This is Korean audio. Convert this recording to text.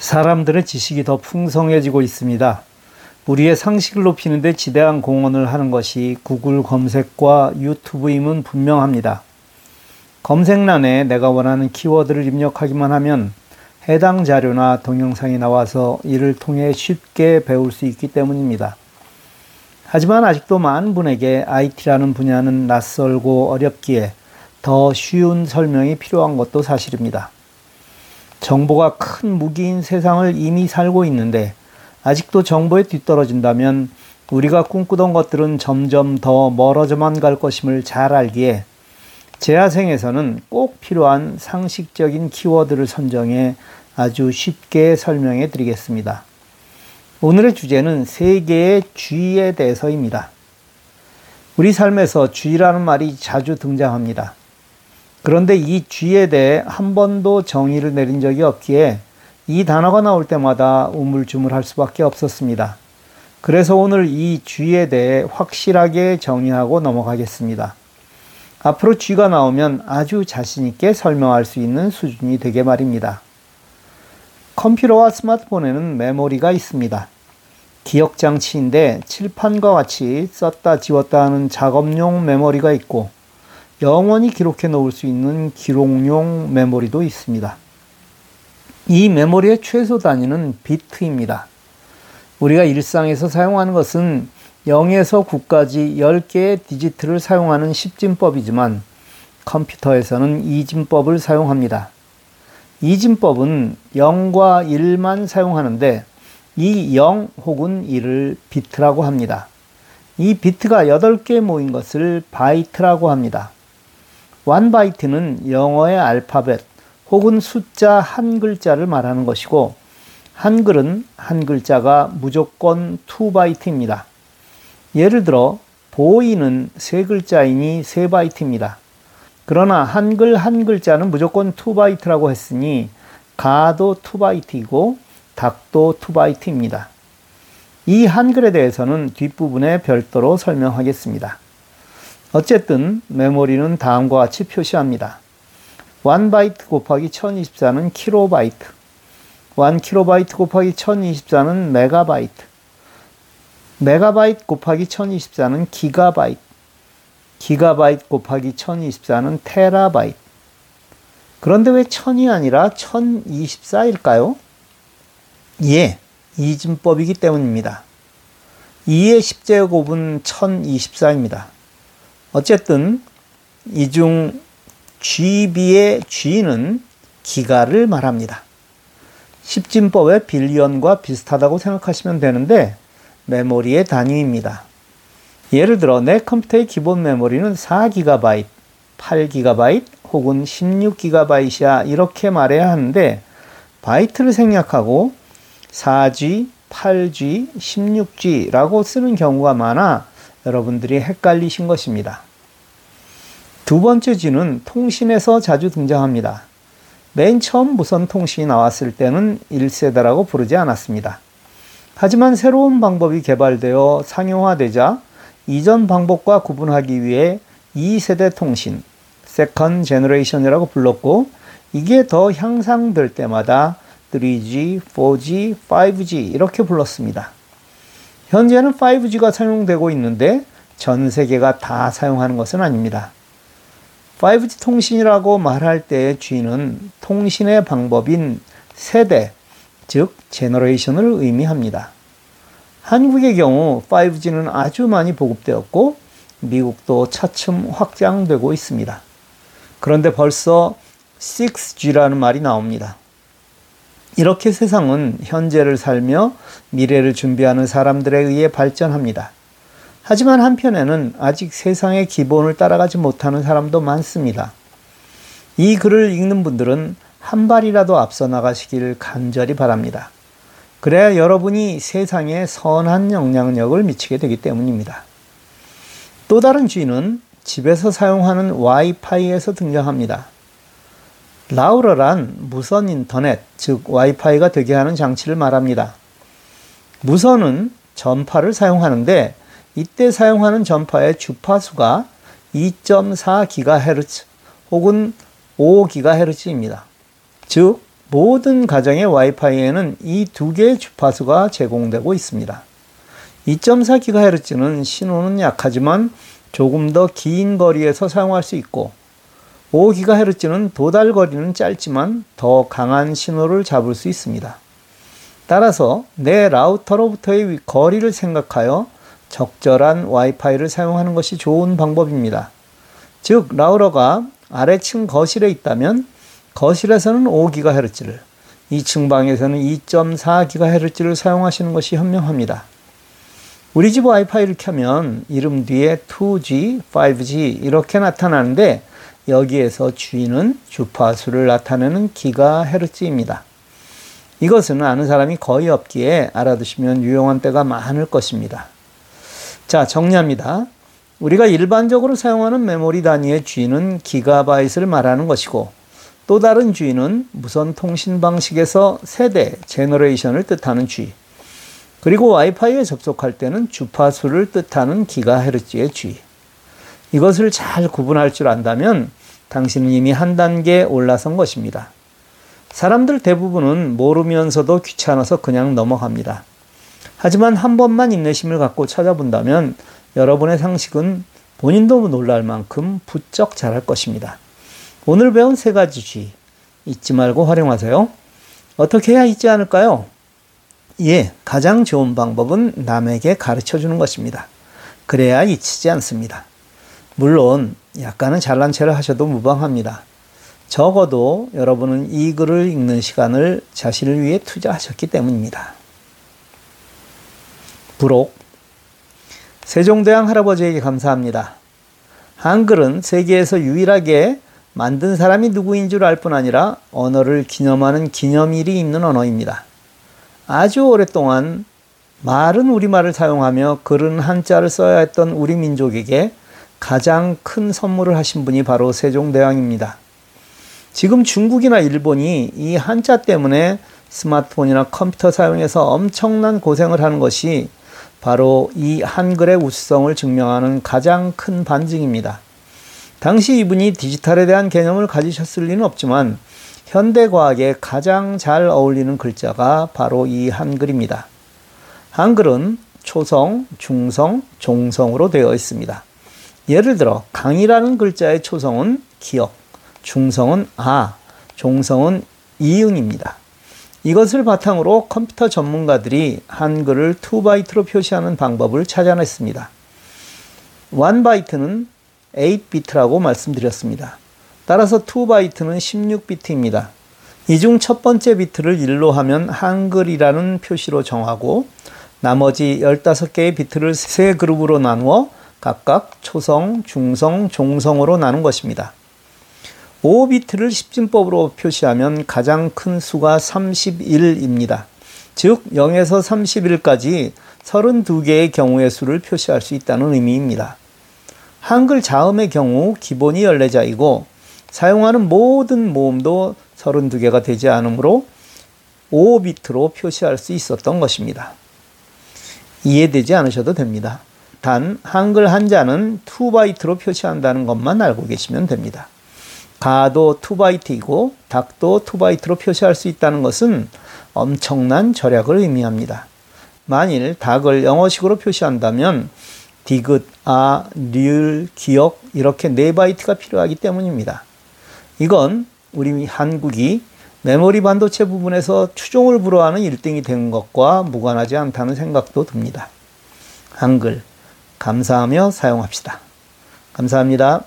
사람들의 지식이 더 풍성해지고 있습니다. 우리의 상식을 높이는데 지대한 공헌을 하는 것이 구글 검색과 유튜브임은 분명합니다. 검색란에 내가 원하는 키워드를 입력하기만 하면 해당 자료나 동영상이 나와서 이를 통해 쉽게 배울 수 있기 때문입니다. 하지만 아직도 많은 분에게 IT라는 분야는 낯설고 어렵기에 더 쉬운 설명이 필요한 것도 사실입니다. 정보가 큰 무기인 세상을 이미 살고 있는데 아직도 정보에 뒤떨어진다면 우리가 꿈꾸던 것들은 점점 더 멀어져만 갈 것임을 잘 알기에 재하생에서는 꼭 필요한 상식적인 키워드를 선정해 아주 쉽게 설명해 드리겠습니다. 오늘의 주제는 세계의 쥐에 대해서입니다. 우리 삶에서 쥐라는 말이 자주 등장합니다. 그런데 이 쥐에 대해 한 번도 정의를 내린 적이 없기에 이 단어가 나올 때마다 우물쭈물할 수밖에 없었습니다. 그래서 오늘 이 쥐에 대해 확실하게 정의하고 넘어가겠습니다. 앞으로 쥐가 나오면 아주 자신있게 설명할 수 있는 수준이 되게 말입니다. 컴퓨터와 스마트폰에는 메모리가 있습니다. 기억 장치인데 칠판과 같이 썼다 지웠다 하는 작업용 메모리가 있고 영원히 기록해 놓을 수 있는 기록용 메모리도 있습니다. 이 메모리의 최소 단위는 비트입니다. 우리가 일상에서 사용하는 것은 0에서 9까지 10개의 디지트를 사용하는 10진법이지만 컴퓨터에서는 이진법을 사용합니다. 이진법은 0과 1만 사용하는데 이 0 혹은 1을 비트라고 합니다. 이 비트가 8개 모인 것을 바이트라고 합니다. 1바이트는 영어의 알파벳 혹은 숫자 한 글자를 말하는 것이고 한글은 한 글자가 무조건 2바이트입니다. 예를 들어 boy는 세 글자이니 세 바이트입니다. 그러나 한글 한 글자는 무조건 2바이트라고 했으니 가도 2바이트이고 닭도 2바이트입니다. 이 한글에 대해서는 뒷부분에 별도로 설명하겠습니다. 어쨌든 메모리는 다음과 같이 표시합니다. 1바이트 곱하기 1024는 킬로바이트, 1킬로바이트 곱하기 1024는 메가바이트, 메가바이트 곱하기 1024는 기가바이트, 기가바이트 곱하기 1024는 테라바이트. 그런데 왜 1000이 아니라 1024일까요? 예, 이진법이기 때문입니다. 2의 10제곱은 1024입니다. 어쨌든 이중 GB의 G는 기가를 말합니다. 십진법의 빌리언과 비슷하다고 생각하시면 되는데 메모리의 단위입니다. 예를 들어 내 컴퓨터의 기본 메모리는 4GB, 8GB 혹은 16GB이야 이렇게 말해야 하는데 바이트를 생략하고 4G, 8G, 16G라고 쓰는 경우가 많아 여러분들이 헷갈리신 것입니다. 두 번째 G는 통신에서 자주 등장합니다. 맨 처음 무선 통신이 나왔을 때는 1세대라고 부르지 않았습니다. 하지만 새로운 방법이 개발되어 상용화되자 이전 방법과 구분하기 위해 2세대 통신, second generation이라고 불렀고 이게 더 향상될 때마다 3G, 4G, 5G 이렇게 불렀습니다. 현재는 5G가 사용되고 있는데 전 세계가 다 사용하는 것은 아닙니다. 5G 통신이라고 말할 때 G는 통신의 방법인 세대, 즉 generation을 의미합니다. 한국의 경우 5G는 아주 많이 보급되었고 미국도 차츰 확장되고 있습니다. 그런데 벌써 6G라는 말이 나옵니다. 이렇게 세상은 현재를 살며 미래를 준비하는 사람들에 의해 발전합니다. 하지만 한편에는 아직 세상의 기본을 따라가지 못하는 사람도 많습니다. 이 글을 읽는 분들은 한 발이라도 앞서 나가시길 간절히 바랍니다. 그래야 여러분이 세상에 선한 영향력을 미치게 되기 때문입니다. 또 다른 G는 집에서 사용하는 와이파이에서 등장합니다. 라우러란 무선 인터넷, 즉 와이파이가 되게 하는 장치를 말합니다. 무선은 전파를 사용하는데 이때 사용하는 전파의 주파수가 2.4GHz 혹은 5GHz입니다. 즉 모든 가정의 와이파이에는 이 두 개의 주파수가 제공되고 있습니다. 2.4GHz는 신호는 약하지만 조금 더 긴 거리에서 사용할 수 있고 5GHz는 도달 거리는 짧지만 더 강한 신호를 잡을 수 있습니다. 따라서 내 라우터로부터의 거리를 생각하여 적절한 와이파이를 사용하는 것이 좋은 방법입니다. 즉, 라우터가 아래층 거실에 있다면 거실에서는 5GHz를, 2층 방에서는 2.4GHz를 사용하시는 것이 현명합니다. 우리 집 와이파이를 켜면 이름 뒤에 2G, 5G 이렇게 나타나는데 여기에서 G는 주파수를 나타내는 기가헤르츠입니다. 이것은 아는 사람이 거의 없기에 알아두시면 유용한 때가 많을 것입니다. 자, 정리합니다. 우리가 일반적으로 사용하는 메모리 단위의 G는 기가바이트를 말하는 것이고 또 다른 G는 무선 통신 방식에서 세대, generation을 뜻하는 G. 그리고 와이파이에 접속할 때는 주파수를 뜻하는 기가헤르츠의 G. 이것을 잘 구분할 줄 안다면 당신은 이미 한 단계 올라선 것입니다. 사람들 대부분은 모르면서도 귀찮아서 그냥 넘어갑니다. 하지만 한 번만 인내심을 갖고 찾아본다면 여러분의 상식은 본인도 놀랄 만큼 부쩍 자랄 것입니다. 오늘 배운 세 가지 G 잊지 말고 활용하세요. 어떻게 해야 잊지 않을까요? 예, 가장 좋은 방법은 남에게 가르쳐 주는 것입니다. 그래야 잊히지 않습니다. 물론 약간은 잘난 체를 하셔도 무방합니다. 적어도 여러분은 이 글을 읽는 시간을 자신을 위해 투자하셨기 때문입니다. 부록 세종대왕 할아버지에게 감사합니다. 한글은 세계에서 유일하게 만든 사람이 누구인 줄 알 뿐 아니라 언어를 기념하는 기념일이 있는 언어입니다. 아주 오랫동안 말은 우리말을 사용하며 글은 한자를 써야 했던 우리 민족에게 가장 큰 선물을 하신 분이 바로 세종대왕입니다. 지금 중국이나 일본이 이 한자 때문에 스마트폰이나 컴퓨터 사용해서 엄청난 고생을 하는 것이 바로 이 한글의 우수성을 증명하는 가장 큰 반증입니다. 당시 이분이 디지털에 대한 개념을 가지셨을 리는 없지만 현대 과학에 가장 잘 어울리는 글자가 바로 이 한글입니다. 한글은 초성, 중성, 종성으로 되어 있습니다. 예를 들어 강이라는 글자의 초성은 기억, 중성은 아, 종성은 이응입니다. 이것을 바탕으로 컴퓨터 전문가들이 한글을 2바이트로 표시하는 방법을 찾아냈습니다. 1바이트는 8비트라고 말씀드렸습니다. 따라서 2바이트는 16비트입니다. 이 중 첫 번째 비트를 1로 하면 한글이라는 표시로 정하고 나머지 15개의 비트를 세 그룹으로 나누어 각각 초성, 중성, 종성으로 나눈 것입니다. 5비트를 10진법으로 표시하면 가장 큰 수가 31입니다. 즉 0에서 31까지 32개의 경우의 수를 표시할 수 있다는 의미입니다. 한글 자음의 경우 기본이 14자이고 사용하는 모든 모음도 32개가 되지 않으므로 5비트로 표시할 수 있었던 것입니다. 이해되지 않으셔도 됩니다. 단 한글 한자는 2바이트로 표시한다는 것만 알고 계시면 됩니다. 가도 2바이트이고 닭도 2바이트로 표시할 수 있다는 것은 엄청난 절약을 의미합니다. 만일 닭을 영어식으로 표시한다면 디귿, 아, 리을, 기억 이렇게 4바이트가 필요하기 때문입니다. 이건 우리 한국이 메모리 반도체 부분에서 추종을 불허하는 1등이 된 것과 무관하지 않다는 생각도 듭니다. 한글 감사하며 사용합시다. 감사합니다.